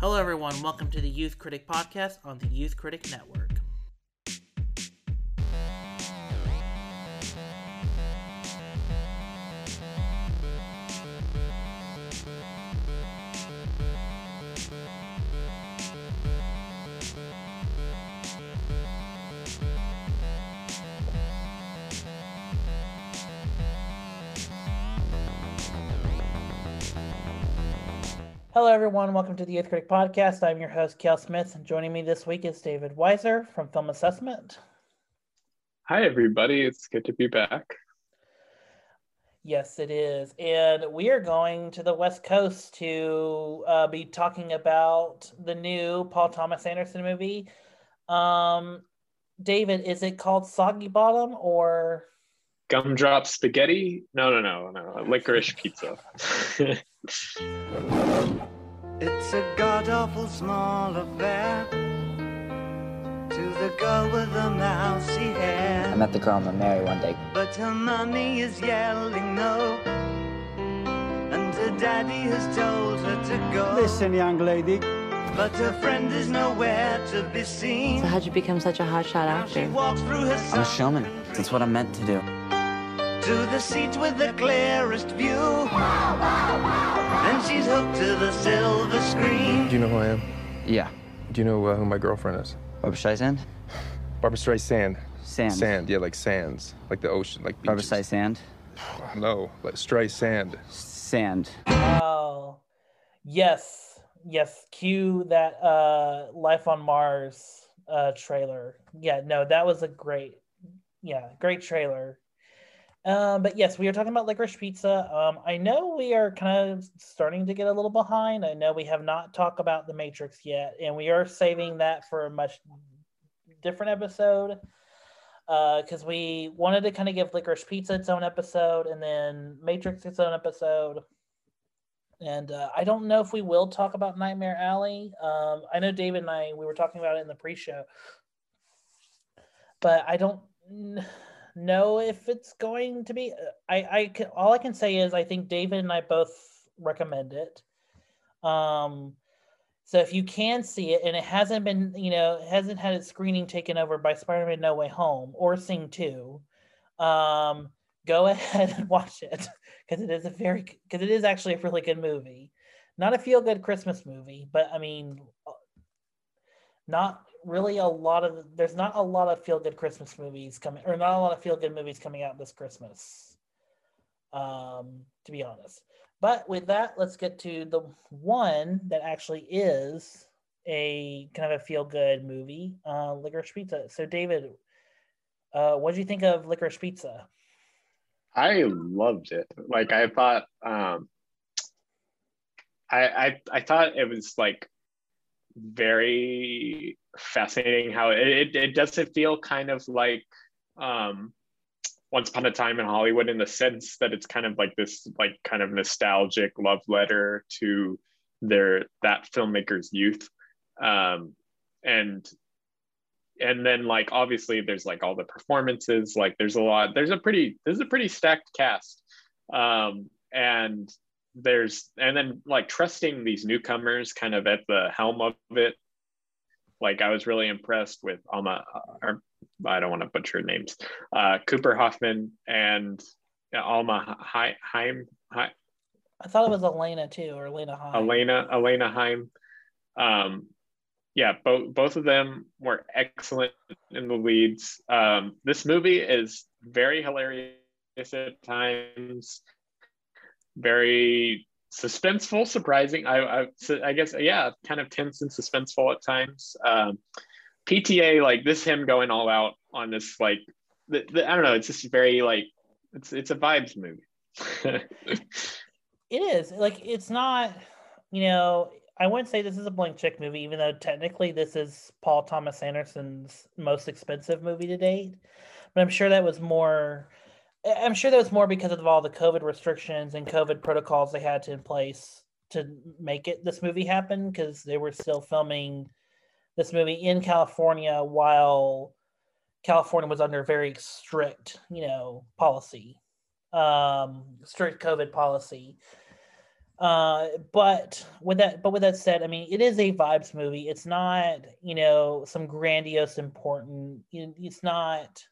Hello, everyone. Welcome to the Youth Critic Podcast on the Youth Critic Network. Everyone. Welcome to the Youth Critic Podcast. I'm your host, Kel Smith, and joining me this week is David Weiser from Film Assessment. Hi, everybody. It's good to be back. Yes, it is. And we are going to the West Coast to uh, be talking about the new Paul Thomas Anderson movie. Um, David, is it called Soggy Bottom or? Gumdrop spaghetti? No, no, no, no. Licorice pizza. It's a god awful small affair to the girl with the mousy hair. I met the girl I'm gonna marry one day. But her mommy is yelling no, and her daddy has told her to go. Listen, young lady. But her friend is nowhere to be seen. So how'd you become such a hotshot Now she actor? walks through her I'm a showman. That's what I'm meant to do. To the seats with the clearest view. And she's hooked to the silver screen. Do you know who I am? Yeah. Do you know uh, who my girlfriend is? Barbra Streisand? Barbra Streisand. Sand. Sand, yeah, like sands, like the ocean, like Barbara beaches. Streisand? No, like Streisand. Sand. Sand. Oh, yes, yes. Cue that uh, Life on Mars uh, trailer. Yeah, no, that was a great, yeah, great trailer. Um, but yes, we are talking about licorice pizza. Um, I know we are kind of starting to get a little behind. I know we have not talked about the Matrix yet, and we are saving that for a much different episode. Because we wanted to kind of give licorice pizza its own episode, and then Matrix its own episode. And uh, I don't know if we will talk about Nightmare Alley. Um, I know David and I we were talking about it in the pre-show, but I don't know if it's going to be. I I can, all I can say is I think David and I both recommend it. Um, so if you can see it and it hasn't been, you know, hasn't had its screening taken over by Spider-Man No Way Home or Sing 2, um, go ahead and watch it because it is a very because it is actually a really good movie. Not a feel-good Christmas movie, but I mean uh, not really a lot of there's not a lot of feel-good Christmas movies coming or not a lot of feel-good movies coming out this Christmas. Um, to be honest. But with that, let's get to the one that actually is a kind of a feel good movie, uh, Licorice Pizza. So, David, uh, what did you think of Licorice Pizza? I loved it. Like I thought, um, I, I I thought it was like very fascinating how it it, it doesn't feel kind of like um, Once Upon a Time in Hollywood in the sense that it's kind of like this like kind of nostalgic love letter to their that filmmaker's youth, um, and and then like obviously there's like all the performances like there's a lot there's a pretty there's a pretty stacked cast. Um and there's and then like trusting these newcomers kind of at the helm of it like i was really impressed with alma or i don't want to butcher names uh cooper hoffman and alma Heim. Haim, Hi- I thought it was Elena too, or Elena High. Elena Elena Heim. Um, yeah, both both of them were excellent in the leads. Um, this movie is very hilarious at times, very suspenseful, surprising. I I, I guess yeah, kind of tense and suspenseful at times. Um, PTA like this him going all out on this like the, the, I don't know. It's just very like it's it's a vibes movie. It is like it's not, you know, I wouldn't say this is a blank check movie, even though technically this is Paul Thomas Anderson's most expensive movie to date. But I'm sure that was more. I'm sure that was more because of all the COVID restrictions and COVID protocols they had to in place to make it this movie happen because they were still filming this movie in California while California was under very strict, you know, policy, um, strict COVID policy. Uh, but with that, but with that said, I mean, it is a vibes movie. It's not, you know, some grandiose, important. It's not.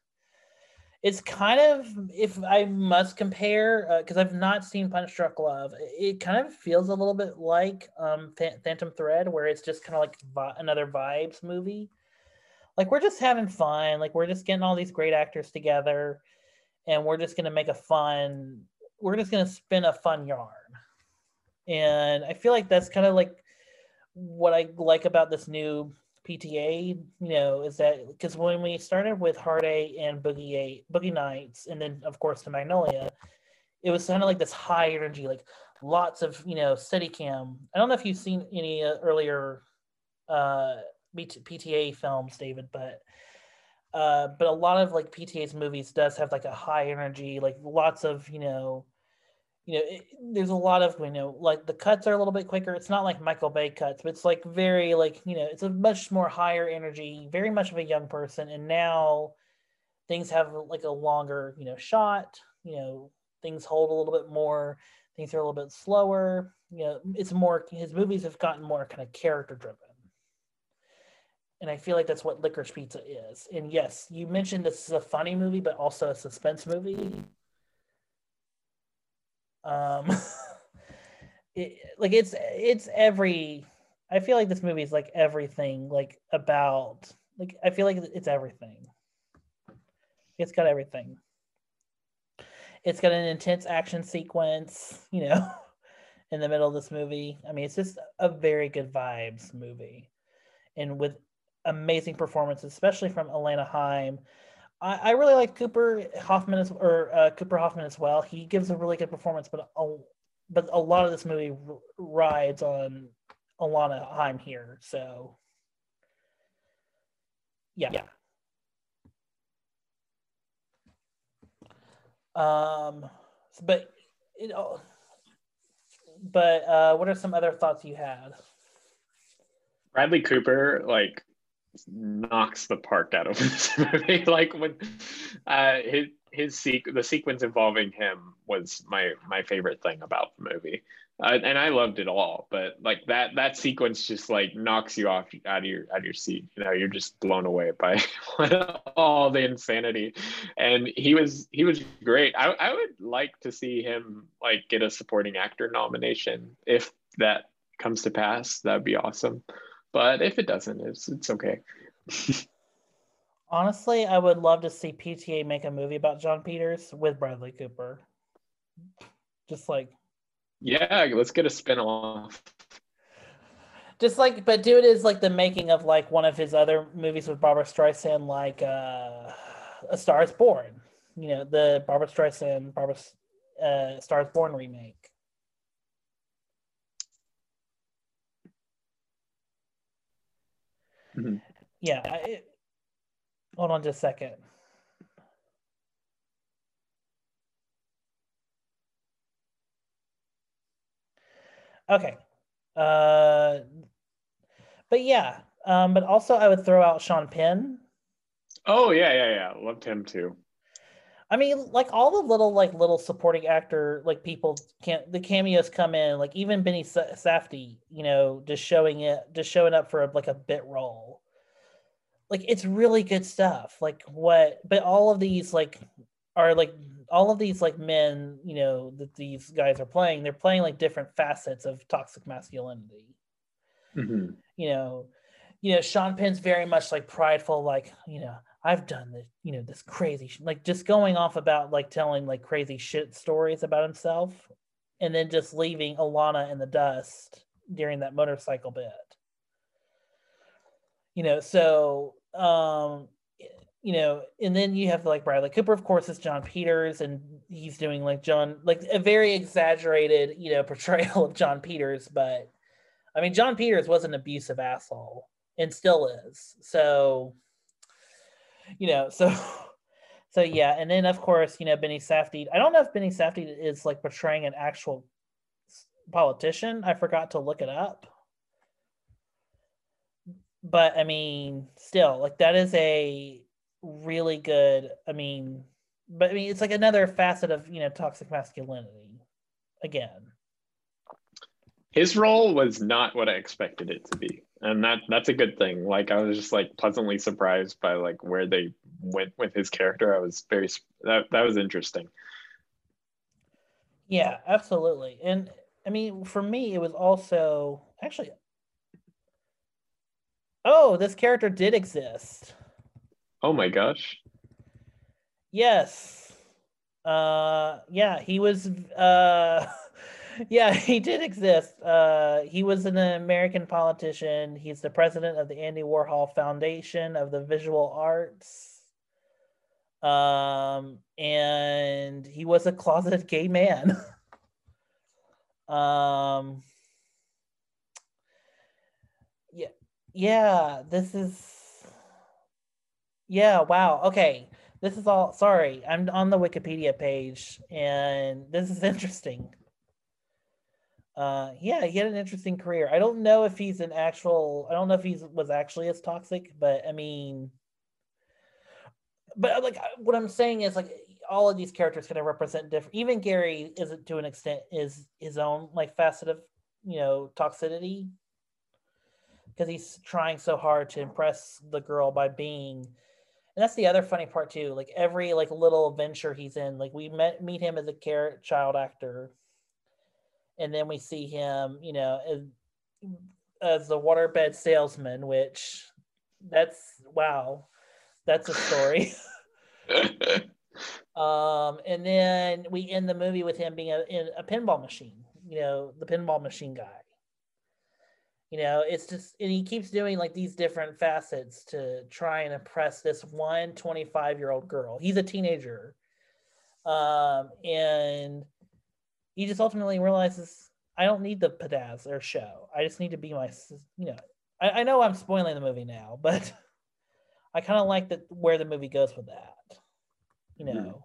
It's kind of, if I must compare, because uh, I've not seen Punch Drunk Love, it kind of feels a little bit like um, Phantom Thread, where it's just kind of like vi- another vibes movie. Like we're just having fun. Like we're just getting all these great actors together, and we're just gonna make a fun. We're just gonna spin a fun yarn and I feel like that's kind of like what I like about this new PTA, you know, is that because when we started with Hard Eight and Boogie Eight, Boogie Nights, and then of course the Magnolia, it was kind of like this high energy, like lots of you know Steadicam. I don't know if you've seen any uh, earlier uh, PTA films, David, but uh, but a lot of like PTA's movies does have like a high energy, like lots of you know you know, it, there's a lot of you know, like the cuts are a little bit quicker. It's not like Michael Bay cuts, but it's like very like you know, it's a much more higher energy, very much of a young person. And now things have like a longer you know shot. You know, things hold a little bit more. Things are a little bit slower. You know, it's more his movies have gotten more kind of character driven. And I feel like that's what Licorice Pizza is. And yes, you mentioned this is a funny movie, but also a suspense movie um, it, like it's it's every. I feel like this movie is like everything like about like I feel like it's everything. It's got everything. It's got an intense action sequence, you know, in the middle of this movie. I mean, it's just a very good vibes movie, and with amazing performances, especially from Alana Haim. I, I really like Cooper Hoffman as or uh, Cooper Hoffman as well. He gives a really good performance, but a, but a lot of this movie r- rides on Alana Haim here. So yeah. yeah. Um, but it, but uh, what are some other thoughts you had? Bradley Cooper, like knocks the park out of this movie. like when uh, his his sequ- the sequence involving him was my my favorite thing about the movie, uh, and I loved it all. But like that that sequence just like knocks you off out of your out of your seat. You know, you're just blown away by all the insanity, and he was he was great. I I would like to see him like get a supporting actor nomination if that comes to pass. That'd be awesome. But if it doesn't, it's it's okay. Honestly, I would love to see PTA make a movie about Jon Peters with Bradley Cooper. Just like Yeah, let's get a spin-off. Just like but do it as like the making of like one of his other movies with Barbra Streisand, like uh A Star is Born. You know, the Barbra Streisand Barbara uh Star is Born remake. Mm-hmm. Yeah. It, hold on just a second. Okay. Uh, but yeah. Um, but also I would throw out Sean Penn. Oh yeah, yeah, yeah. Loved him too. I mean, like all the little like little supporting actor like people can't the cameos come in like even Benny Safdie, you know, just showing it, just showing up for a, like a bit role. Like it's really good stuff. Like what, but all of these like are like all of these like men, you know, that these guys are playing. They're playing like different facets of toxic masculinity. Mm-hmm. You know, you know, Sean Penn's very much like prideful, like you know, I've done this, you know, this crazy, like just going off about like telling like crazy shit stories about himself and then just leaving Alana in the dust during that motorcycle bit. You know, so, um, you know, and then you have like Bradley Cooper, of course, is Jon Peters, and he's doing like Jon, like a very exaggerated, you know, portrayal of Jon Peters. But I mean, Jon Peters was an abusive asshole and still is. So, you know, so so yeah, and then of course, you know, Benny Safdie. I don't know if Benny Safdie is like portraying an actual politician. I forgot to look it up. But I mean, still, like that is a really good. I mean, but I mean, it's like another facet of you know toxic masculinity. Again. his role was not what I expected it to be, and that that's a good thing. Like I was just like pleasantly surprised by like where they went with his character. I was very that that was interesting. Yeah, absolutely. And I mean, for me, it was also actually. Oh, this character did exist. Oh my gosh. Yes. Uh, yeah, he was. Uh, yeah, he did exist. Uh, he was an American politician. He's the president of the Andy Warhol Foundation of the Visual Arts. Um, and he was a closeted gay man. um, yeah, yeah, this is. Yeah, wow. Okay. This is all sorry. I'm on the Wikipedia page and this is interesting. Uh yeah, he had an interesting career. I don't know if he's an actual I don't know if he was actually as toxic, but I mean but like what I'm saying is like all of these characters kind of represent different even Gary isn't to an extent is his own like facet of you know toxicity because he's trying so hard to impress the girl by being and that's the other funny part too like every like little venture he's in like we met meet him as a care child actor and then we see him you know as, as the waterbed salesman which that's wow that's a story. Um and then we end the movie with him being a, in a pinball machine you know the pinball machine guy. You know it's just and he keeps doing like these different facets to try and impress this one 25 year old girl. He's a teenager. Um and he just ultimately realizes i don't need the pedaz or show. I just need to be my you know i, I know i'm spoiling the movie now but i kind of like that where the movie goes with that you know? Mm-hmm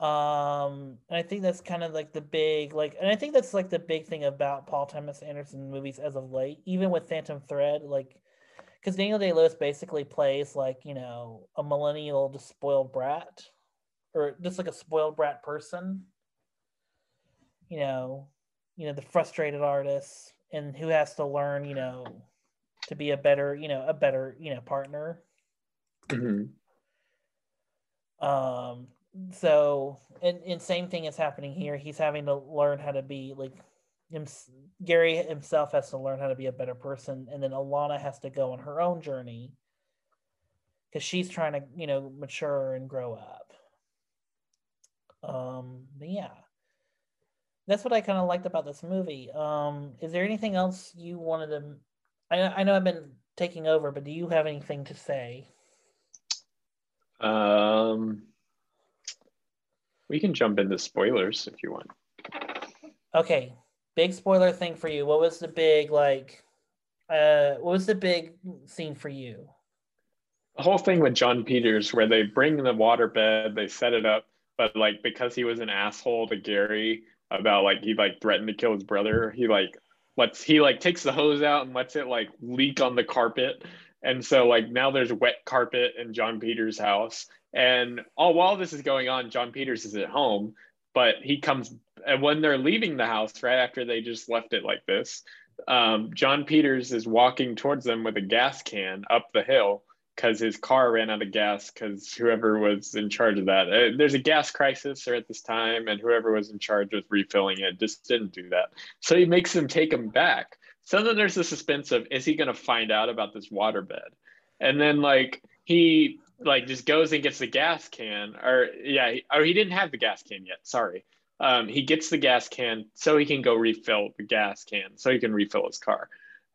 um and i think that's kind of like the big like and i think that's like the big thing about paul thomas anderson movies as of late even with phantom thread like because daniel day lewis basically plays like you know a millennial just spoiled brat or just like a spoiled brat person you know you know the frustrated artist and who has to learn you know to be a better you know a better you know partner. Mm-hmm. um so and, and same thing is happening here. He's having to learn how to be like him, gary himself has to learn how to be a better person and then alana has to go on her own journey because she's trying to you know mature and grow up. Um but yeah that's what i kind of liked about this movie um is there anything else you wanted to i, I know i've been taking over but do you have anything to say um we can jump into spoilers if you want. Okay, big spoiler thing for you. What was the big like? Uh, what was the big scene for you? The whole thing with Jon Peters, where they bring the waterbed, they set it up, but like because he was an asshole to Gary about like he like threatened to kill his brother, he like lets he like takes the hose out and lets it like leak on the carpet. And so like now there's wet carpet in Jon Peters' house. And all while this is going on, Jon Peters is at home, but he comes and when they're leaving the house right after they just left it like this, um, Jon Peters is walking towards them with a gas can up the hill because his car ran out of gas because whoever was in charge of that uh, there's a gas crisis or at this time and whoever was in charge of refilling it just didn't do that. So he makes them take him back. So then there's the suspense of is he going to find out about this waterbed? And then like he like just goes and gets the gas can or yeah or he didn't have the gas can yet sorry. Um, he gets the gas can so he can go refill the gas can so he can refill his car.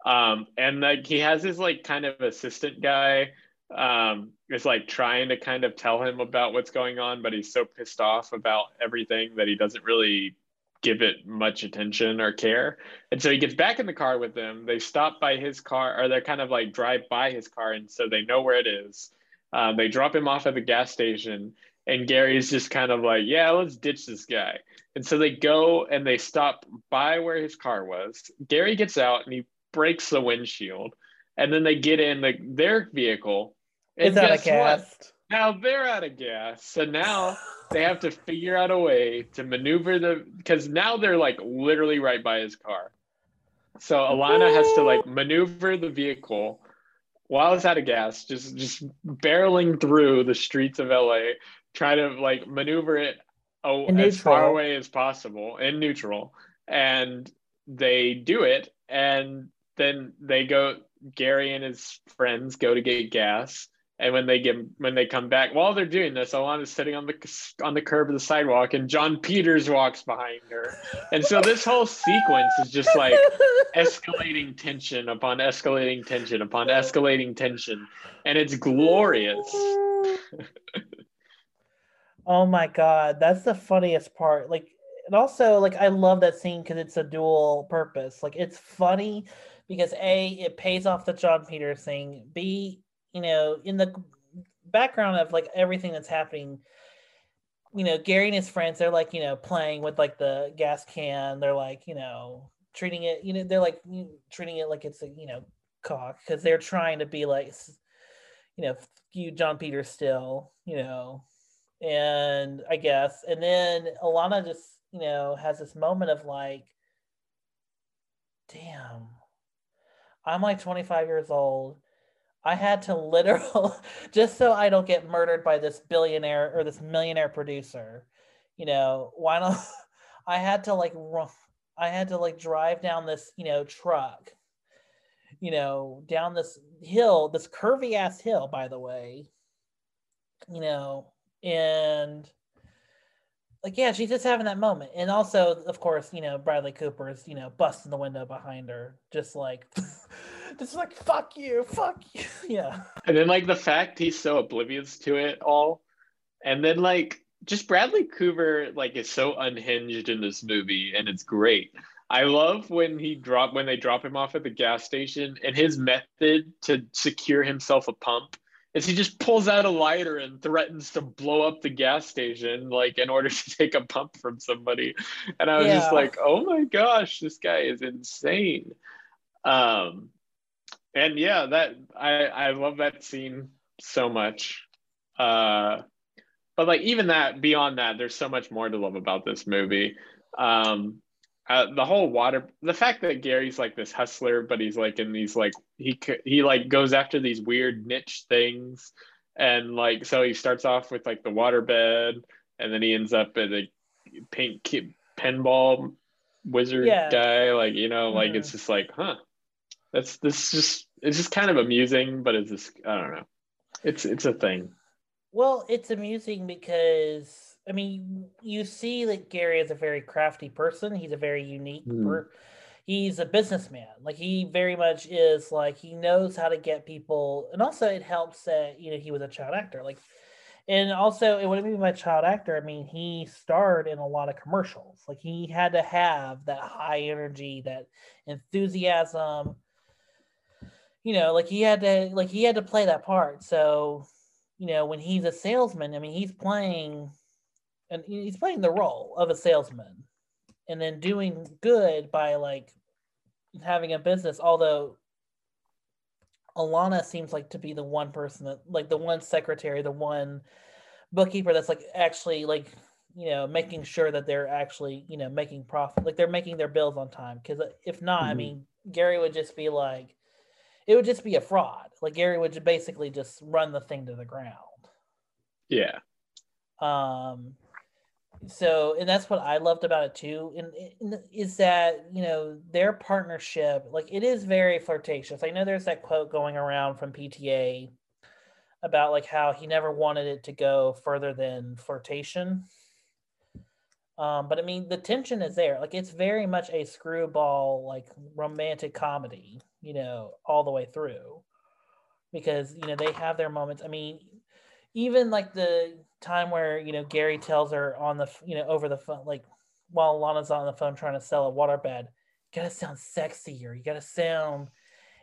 Um, and like he has his like kind of assistant guy um, is like trying to kind of tell him about what's going on but he's so pissed off about everything that he doesn't really give it much attention or care and so he gets back in the car with them they stop by his car or they're kind of like drive by his car and so they know where it is um, they drop him off at the gas station, and Gary's just kind of like, yeah, let's ditch this guy. And so they go and they stop by where his car was. Gary gets out and he breaks the windshield. And then they get in the, their vehicle. Is that a cast? now they're out of gas. So now they have to figure out a way to maneuver the because now they're like literally right by his car. So Alana has to like maneuver the vehicle while it's out of gas, just just barreling through the streets of LA, try to like maneuver it oh, as far away as possible in neutral. And they do it, and then they go. Gary and his friends go to get gas, and when they get when they come back, while they're doing this, Alana's sitting on the on the curb of the sidewalk, and Jon Peters walks behind her, and so this whole sequence is just like escalating tension upon escalating tension upon escalating tension, and it's glorious. Oh my god, that's the funniest part. Like, and also like I love that scene because it's a dual purpose. Like, it's funny because a it pays off the Jon Peters thing. B, you know, in the background of like everything that's happening, you know, Gary and his friends they're like you know playing with like the gas can. They're like you know treating it. You know, they're like treating it like it's a you know cock because they're trying to be like you know you Jon Peter still you know and I guess, and then Alana just, you know, has this moment of like, damn, I'm like 25 years old. I had to literal just so I don't get murdered by this billionaire or this millionaire producer, you know, why don't I had to like, I had to like drive down this, you know, truck, you know, down this hill, this curvy ass hill, by the way, you know, and like yeah she's just having that moment. And also of course you know bradley cooper's you know busting the window behind her just like just like fuck you fuck you yeah And then like the fact he's so oblivious to it all, and then like just Bradley Cooper like is so unhinged in this movie, and it's great. I love when he drop when they drop him off at the gas station, and his method to secure himself a pump is he just pulls out a lighter and threatens to blow up the gas station like in order to take a pump from somebody. And I was just like, oh my gosh, this guy is insane. Um, and yeah, that I I love that scene so much. Uh, but like even that beyond that, there's so much more to love about this movie. Um, uh, the whole water, the fact that Gary's like this hustler, but he's like in these like he he like goes after these weird niche things, and like so he starts off with like the waterbed, and then he ends up at a pink pinball wizard Yeah. guy. Like you know, like Mhm. it's just like, huh, that's this just it's just kind of amusing, but it's just I don't know, it's it's a thing. well it's amusing because i mean you see that gary is a very crafty person. He's a very unique Hmm. per- he's a businessman. Like he very much is like he knows how to get people and also it helps that you know he was a child actor. Like and also it wouldn't be my child actor i mean he starred in a lot of commercials. Like he had to have that high energy that enthusiasm you know like he had to like he had to play that part so you know when he's a salesman i mean he's playing and he's playing the role of a salesman and then doing good by like having a business although alana seems like to be the one person that like the one secretary the one bookkeeper that's like actually like you know making sure that they're actually you know making profit like they're making their bills on time because if not i Mhm. mean gary would just be like it would just be a fraud. Like gary would basically just run the thing to the ground. Yeah. um so and that's what i loved about it too. And, and is that you know their partnership like it is very flirtatious. I know there's that quote going around from pta about like how he never wanted it to go further than flirtation. Um but i mean the tension is there. Like it's very much a screwball like romantic comedy you know all the way through because you know they have their moments i mean even like the time where you know Gary tells her on the you know over the phone like while Lana's on the phone trying to sell a waterbed, you gotta sound sexier. You gotta sound,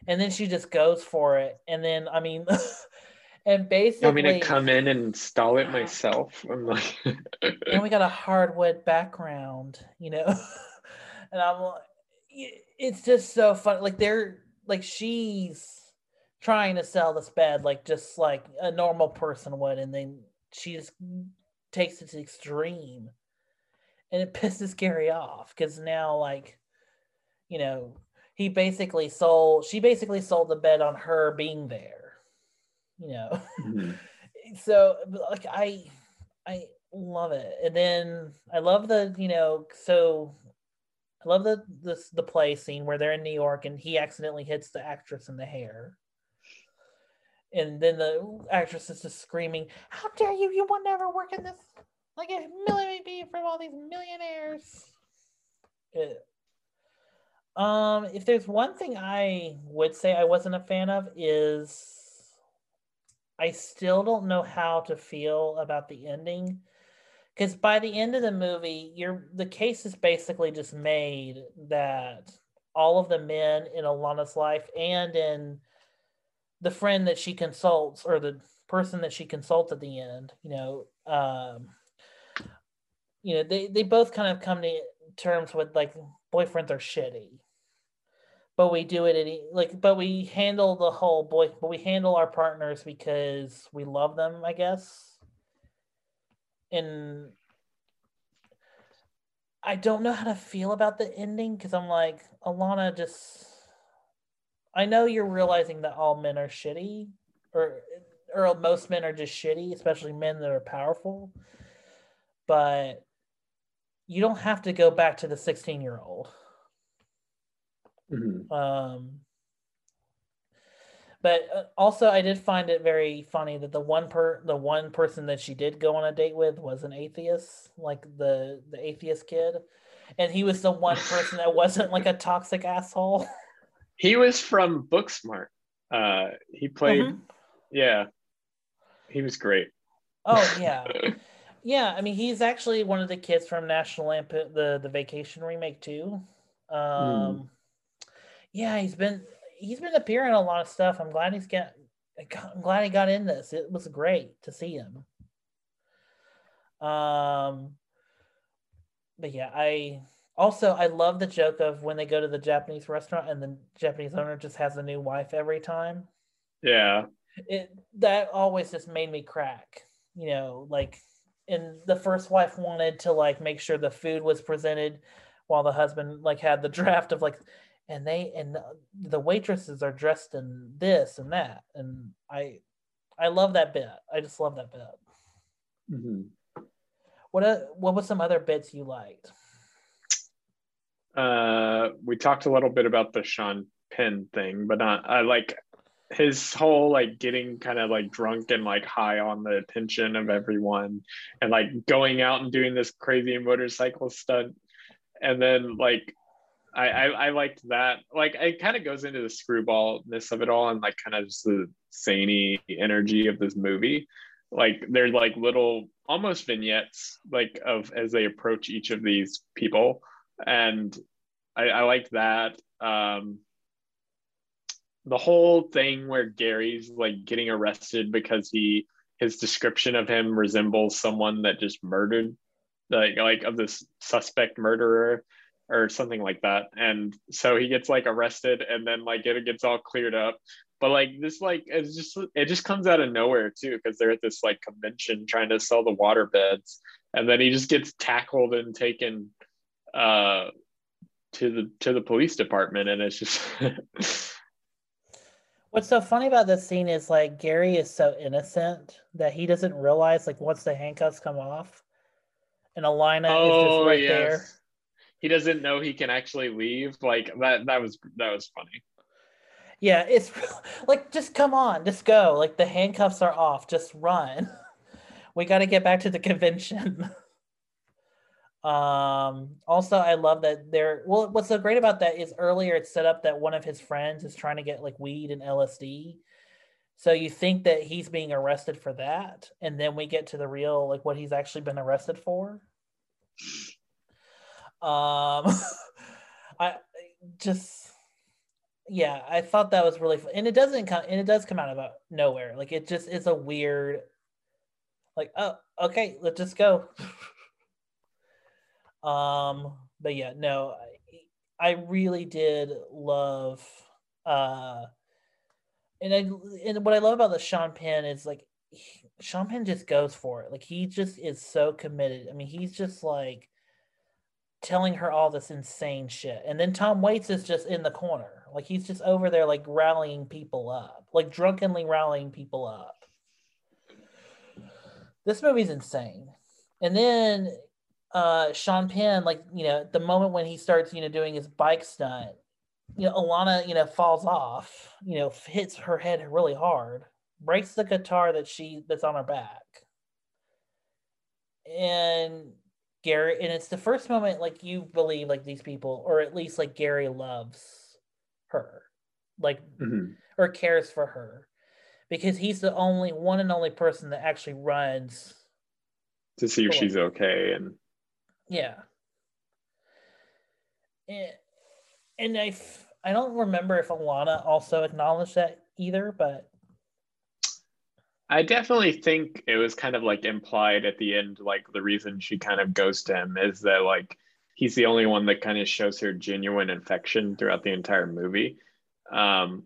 and then she just goes for it. And then I mean, and basically, You want me to come in and install it myself? I'm like, and we got a hardwood background, you know, and I'm like, it's just so fun. Like they're like she's trying to sell this bed like just like a normal person would, and then she just takes it to the extreme, and it pisses Gary off because now like, you know, he basically sold. She basically sold the bed on her being there. You know, Mhm. so like I, I love it, and then I love the you know so. I love the the play scene where they're in New York and he accidentally hits the actress in the hair. And then the actress is just screaming, How dare you? You will never work in this like a million be from all these millionaires. It- um, if there's one thing I would say I wasn't a fan of is I still don't know how to feel about the ending because by the end of the movie you're the case is basically just made that all of the men in alana's life and in the friend that she consults or the person that she consults at the end you know um you know they they both kind of come to terms with like boyfriends are shitty. But we do it any like but we handle the whole boy but we handle our partners because we love them i guess and I don't know how to feel about the ending because I'm like, Alana just I know you're realizing that all men are shitty or or most men are just shitty, especially men that are powerful. But you don't have to go back to the 16 year old. Mhm. Um, but uh, also, I did find it very funny that the one per the one person that she did go on a date with was an atheist, like the the atheist kid, and he was the one person that wasn't like a toxic asshole. He was from Booksmart. Uh, he played, Mhm. yeah, he was great. Oh yeah, yeah. I mean, he's actually one of the kids from National Lampoon, the the Vacation remake too. Um, yeah, he's been he's been appearing in a lot of stuff. I'm glad he's got. I'm glad he got in this. It was great to see him. Um, but yeah, I also I love the joke of when they go to the Japanese restaurant and the Japanese owner just has a new wife every time Yeah, it that always just made me crack you know like and the first wife wanted to like make sure the food was presented while the husband like had the draft of like and they and the waitresses are dressed in this and that and i i love that bit i just love that bit Mhm. what a, what was some other bits you liked uh, we talked a little bit about the Sean Penn thing, but not. I like his whole like getting kind of like drunk and like high on the attention of everyone, and like going out and doing this crazy motorcycle stunt, and then like. I, I, I liked that. Like it kind of goes into the screwballness of it all and like kind of just the zany energy of this movie. Like they're like little almost vignettes like of as they approach each of these people and I, I like that. Um, the whole thing where Gary's like getting arrested because he his description of him resembles someone that just murdered, like like of this suspect murderer or something like that, and so he gets like arrested, and then like it gets all cleared up. But like this, like it's just it just comes out of nowhere too, because they're at this like convention trying to sell the water beds, and then he just gets tackled and taken uh to the to the police department. And it's just what's so funny about this scene is like gary is so innocent that he doesn't realize like once the handcuffs come off and alina is just right there he doesn't know he can actually leave like that that was that was funny Yeah, it's like just come on, just go. Like the handcuffs are off, just run. We got to get back to the convention. um also I love that they're well what's so great about that is earlier it's set up that one of his friends is trying to get like weed and LSD. So you think that he's being arrested for that and then we get to the real like what he's actually been arrested for. Um I just yeah, I thought that was really fun. And it doesn't come and it does come out of uh, nowhere. Like it just is a weird like, oh, okay, let's just go. um, but yeah, no, I, I really did love uh and I and what I love about the Sean Penn is like he- Sean Penn just goes for it. Like he just is so committed. I mean, he's just like telling her all this insane shit. And then Tom Waits is just in the corner. Like he's just over there like rallying people up. Like drunkenly rallying people up. This movie's insane. And then uh Sean Penn, like, you know, the moment when he starts, you know, doing his bike stunt, you know, Alana, you know, falls off, you know, hits her head really hard, breaks the guitar that she that's on her back. And Gary, and it's the first moment like you believe like these people, or at least like Gary loves her, like Mhm. or cares for her, because he's the only one and only person that actually runs. to see if she's okay and Yeah. And, and I, I don't remember if Alana also acknowledged that either, but I definitely think it was kind of like implied at the end, like the reason she kind of goes to him is that like he's the only one that kind of shows her genuine affection throughout the entire movie. Um,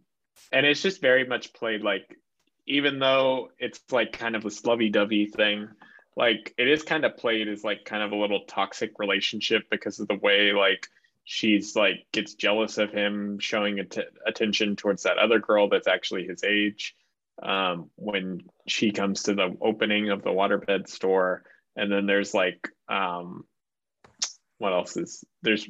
and it's just very much played like, even though it's like kind of this lovey dovey thing, like it is kind of played as like kind of a little toxic relationship because of the way like she's like gets jealous of him showing att- attention towards that other girl that's actually his age um, when she comes to the opening of the waterbed store. And then there's like, um, what else is there's,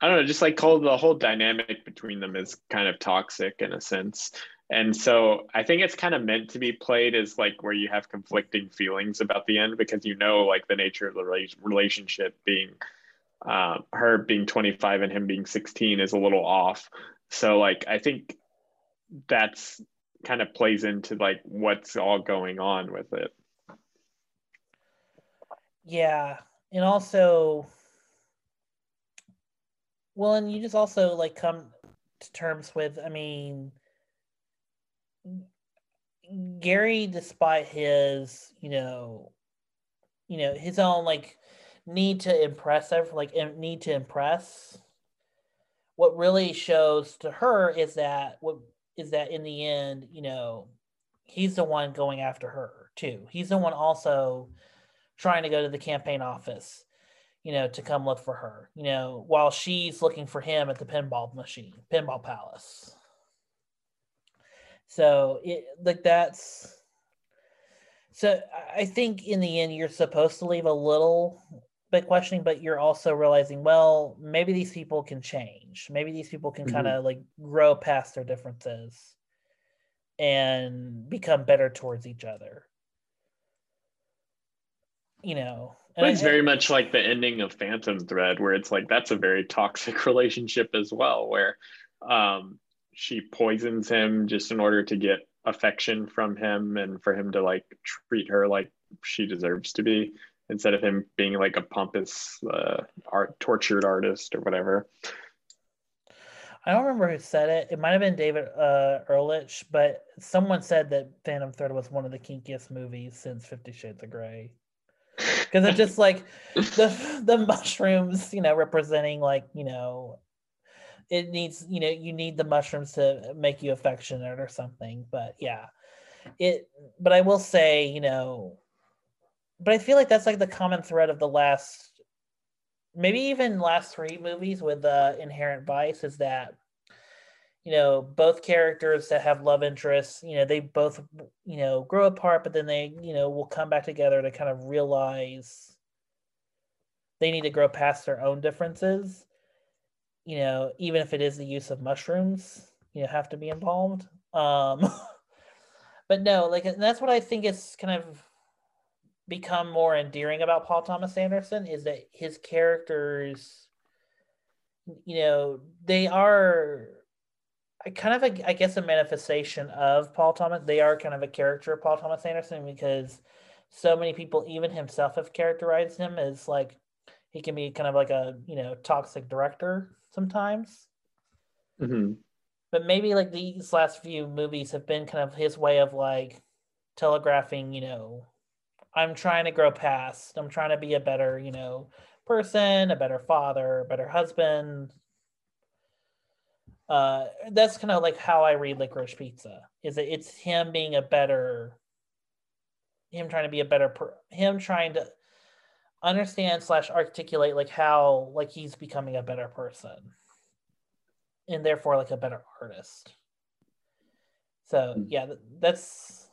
I don't know, just like called the whole dynamic between them is kind of toxic in a sense. And so I think it's kind of meant to be played as like where you have conflicting feelings about the end because you know, like the nature of the relationship being uh, her being 25 and him being 16 is a little off. So, like, I think that's kind of plays into like what's all going on with it. yeah. And also, well, and you just also like come to terms with, I mean, Gary, despite his, you know, you know, his own like need to impress, like need to impress. What really shows to her is that what is that in the end, you know, he's the one going after her too. He's the one also trying to go to the campaign office, you know, to come look for her, you know, while she's looking for him at the pinball machine, pinball palace. So it like that's so I- think in the end you're supposed to leave a little bit questioning, but you're also realizing, well, maybe these people can change. Maybe these people can Mhm. kind of like grow past their differences and become better towards each other. You know, But it's very much like the ending of Phantom Thread, where it's like that's a very toxic relationship as well, where um, she poisons him just in order to get affection from him and for him to like treat her like she deserves to be instead of him being like a pompous uh, art tortured artist or whatever. I don't remember who said it. It might have been David uh, Ehrlich, but someone said that Phantom Thread was one of the kinkiest movies since Fifty Shades of Grey. Because it's just like the the mushrooms, you know, representing like you know, it needs you know you need the mushrooms to make you affectionate or something. But yeah, it. But I will say, you know, but I feel like that's like the common thread of the last maybe even last three movies with uh, Inherent Vice is that you know both characters that have love interests you know they both you know grow apart but then they you know will come back together to kind of realize they need to grow past their own differences you know even if it is the use of mushrooms you know have to be involved. Um but no like that's what i think is kind of become more endearing about Paul Thomas Anderson is that his characters, you know, they are kind of a, I guess a manifestation of Paul Thomas. They are kind of a character of Paul Thomas Anderson because so many people, even himself, have characterized him as like he can be kind of like a you know toxic director sometimes. Mhm. But maybe like these last few movies have been kind of his way of like telegraphing, you know, I'm trying to grow past. I'm trying to be a better, you know, person, a better father, a better husband. uh that's kind of like how i read licorice pizza is that it's him being a better him trying to be a better per, him trying to understand slash articulate like how like he's becoming a better person and therefore like a better artist so Hmm. yeah that's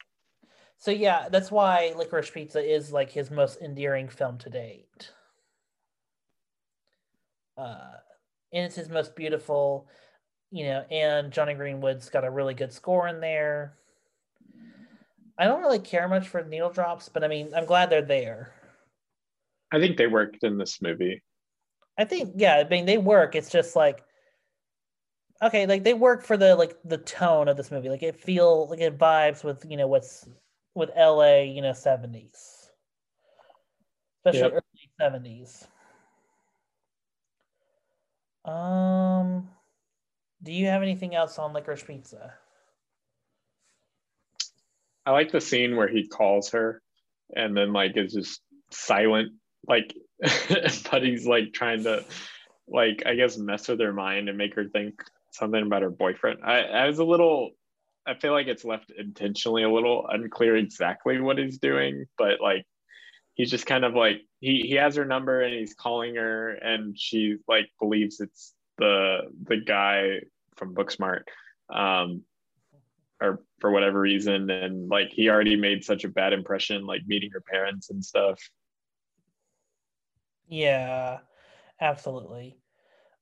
so yeah that's why licorice pizza is like his most endearing film to date uh and it's his most beautiful you know and Jonny Greenwood's got a really good score in there i don't really care much for needle drops but i mean i'm glad they're there I think they worked in this movie. I think yeah, I mean they work. It's just like okay, like they work for the like the tone of this movie. Like it feel like it vibes with you know what's with LA, you know, seventies, especially Yep. early seventies. Um, do you have anything else on Licorice Pizza? I like the scene where he calls her and then like is just silent, like but he's like trying to like I guess mess with her mind and make her think something about her boyfriend. I, I was a little I feel like it's left intentionally a little unclear exactly what he's doing, but like he's just kind of like he he has her number and he's calling her and she like believes it's the the guy from Booksmart. Um or for whatever reason and like he already made such a bad impression like meeting her parents and stuff Yeah, absolutely.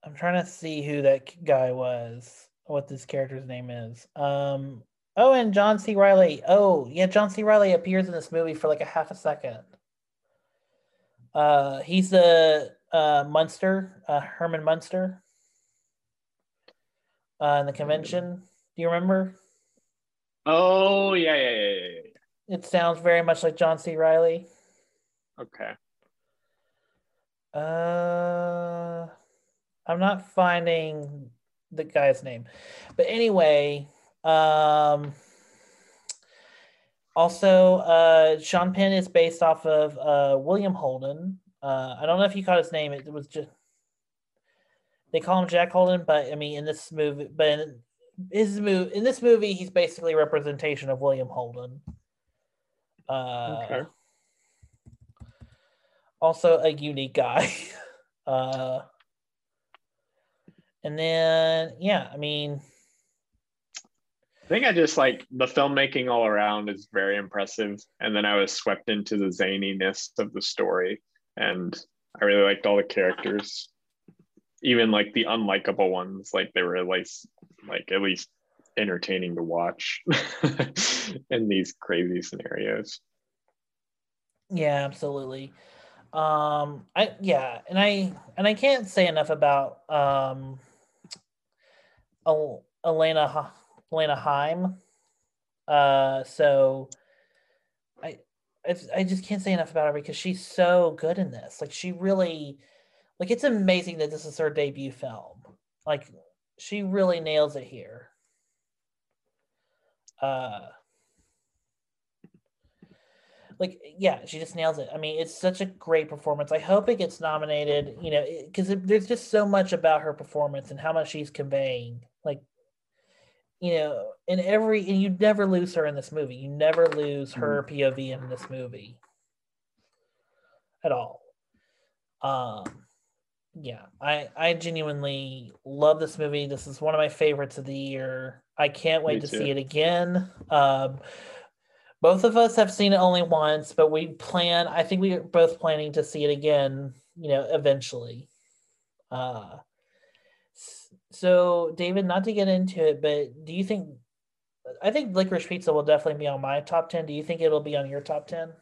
I'm trying to see who that guy was, what this character's name is. Um, oh, and John C. Reilly. Oh, yeah, John C. Reilly appears in this movie for like a half a second. Uh, he's the uh, Munster, uh, Herman Munster, uh, in the convention. Do you remember? oh yeah yeah yeah yeah, yeah. It sounds very much like John C. Reilly. okay Uh, I'm not finding the guy's name, but anyway, um, also, uh, Sean Penn is based off of uh William Holden. Uh, I don't know if you caught his name. It was just they call him Jack Holden, but I mean in this movie, but in his move in this movie, he's basically a representation of William Holden. Uh, Okay. Also a unique guy. uh, and then yeah, I mean, i think i just like the filmmaking all around is very impressive. And then i was swept into the zaniness of the story. And i really liked all the characters even like the unlikable ones. Like they were like like at least entertaining to watch in these crazy scenarios. Yeah, absolutely. Um, I yeah, and I and I can't say enough about um, Alana Alana Haim. Uh, so I I just can't say enough about her because she's so good in this. Like she really, like it's amazing that this is her debut film. Like she really nails it here. Uh, like yeah, she just nails it. I mean, it's such a great performance. I hope it gets nominated. You know, because there's just so much about her performance and how much she's conveying. You know, in every and you never lose her in this movie. You never lose her POV in this movie at all. Um yeah, I I genuinely love this movie. This is one of my favorites of the year. I can't wait Me to too. see it again. Um both of us have seen it only once, but we plan I think we are both planning to see it again, you know, eventually. Uh so David, not to get into it, but do you think I think licorice pizza will definitely be on my top 10. Do you think it'll be on your top 10?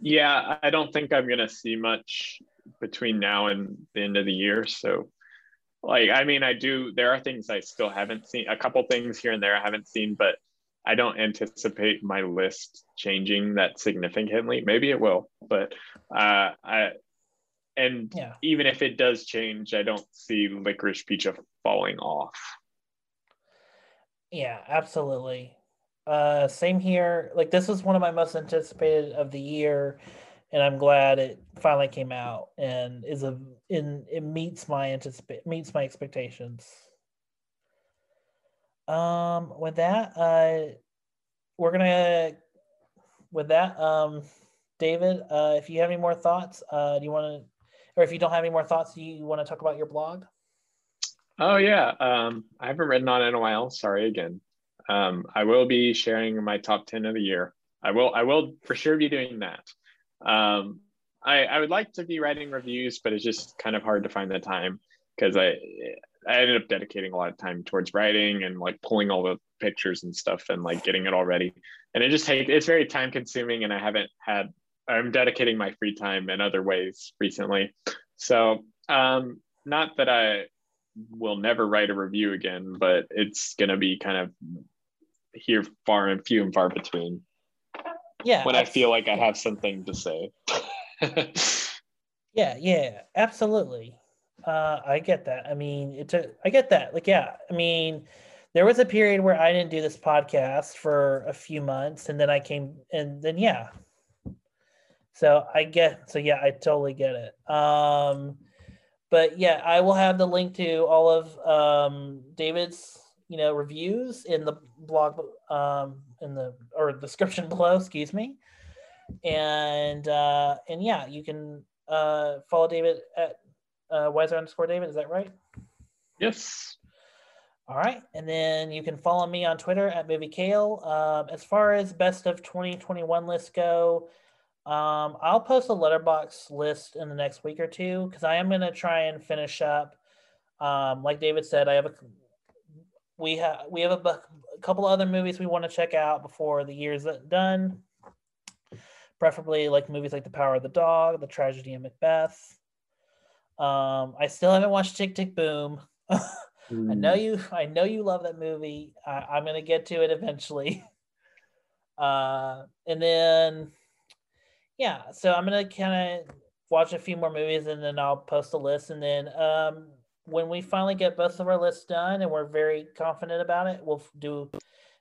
Yeah, I don't think I'm gonna see much between now and the end of the year. So, like, I mean, I do. There are things I still haven't seen. A couple things here and there I haven't seen, but I don't anticipate my list changing that significantly. Maybe it will, but uh, I and Yeah. even if it does change, I don't see licorice pizza falling off. Yeah, absolutely. Uh same here. Like this was one of my most anticipated of the year and I'm glad it finally came out and is a in it meets my anticipate meets my expectations. Um, with that, uh, we're gonna. With that, um, David, uh, if you have any more thoughts, uh, do you want to, or if you don't have any more thoughts, you want to talk about your blog? Oh yeah, um, I haven't written on it in a while. Sorry again. Um, I will be sharing my top ten of the year. I will. I will for sure be doing that. Um, I I would like to be writing reviews, but it's just kind of hard to find the time because I I ended up dedicating a lot of time towards writing and like pulling all the pictures and stuff and like getting it all ready. And it just takes it's very time consuming, and I haven't had. I'm dedicating my free time in other ways recently. So um, not that I will never write a review again, but it's gonna be kind of here far and few and far between Yeah. when I feel like I have something to say. Yeah, yeah, absolutely. Uh, I get that. I mean, it took. I get that. Like, yeah. I mean, there was a period where I didn't do this podcast for a few months, and then I came, and then yeah. So I get. So yeah, I totally get it. Um, but yeah, I will have the link to all of um David's, you know, reviews in the blog, um, in the or description below. Excuse me. And uh, and yeah, you can uh, follow David at uh, Weiser underscore David. Is that right? yes. All right. And then you can follow me on Twitter at Movie Kale. Um, as far as best of 2021 lists go, um, I'll post a Letterboxd list in the next week or two because I am going to try and finish up. Um, like David said, I have a we have we have a, bu- a couple other movies we want to check out before the year's done. Preferably like movies like The Power of the Dog, The Tragedy of Macbeth. Um, I still haven't watched Tick Tick Boom. I know you. I know you love that movie. I, I'm gonna get to it eventually. Uh, and then, yeah. So I'm gonna kind of watch a few more movies, and then I'll post a list. And then, um, when we finally get both of our lists done, and we're very confident about it, we'll do.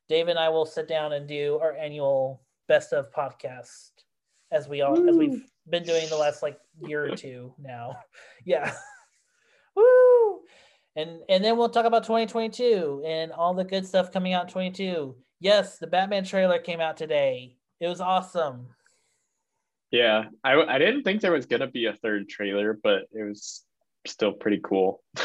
Dave and I will sit down and do our annual best of podcast, as we all as we've been doing the last like year or two now. Yeah. Woo! And and then we'll talk about 2022 and all the good stuff coming out in 22. Yes, the Batman trailer came out today. It was awesome. Yeah, I, I didn't think there was gonna be a third trailer, but it was still pretty cool.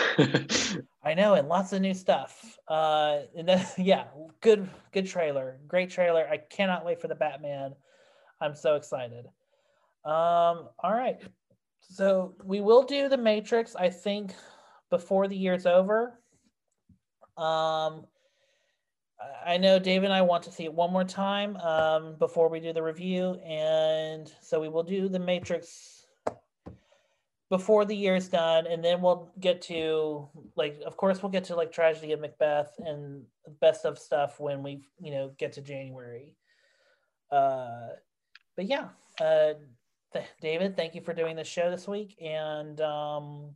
I know, and lots of new stuff. Uh, and then yeah, good good trailer, great trailer. I cannot wait for the Batman. I'm so excited. Um, all right, so we will do the Matrix. I think before the year's over. Um, I- know Dave and I want to see it one more time um, before we do the review, and so we will do the Matrix before the year is done, and then we'll get to like, of course, we'll get to like Tragedy of Macbeth and best of stuff when we, you know, get to January. Uh, but yeah, uh, th- David, thank you for doing the show this week, and um,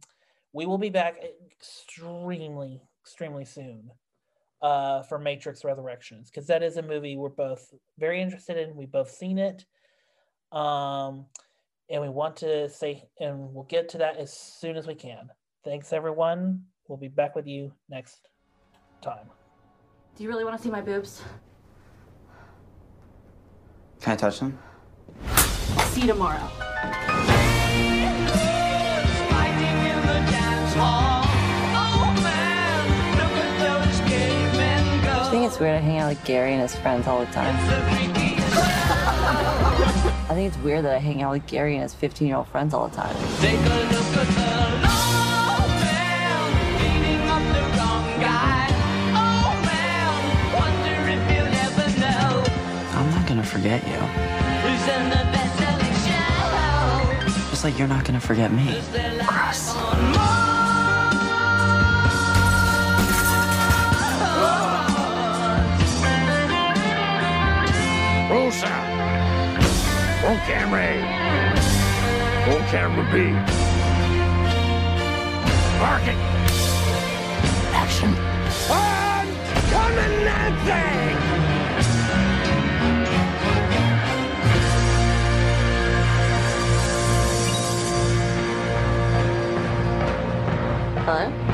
we will be back extremely, extremely soon uh, for Matrix Resurrections because that is a movie we're both very interested in. We've both seen it. Um, and we want to say, and we'll get to that as soon as we can. Thanks, everyone. We'll be back with you next time. Do you really want to see my boobs? Can I touch them? See you tomorrow. It's weird I hang out with Gary and his friends all the time. I think it's weird that I hang out with Gary and his 15 year old friends all the time. I'm not gonna forget you. Just like you're not gonna forget me. Rosa. On camera A. On camera B. parking, action. I'm coming Nancy. Hello?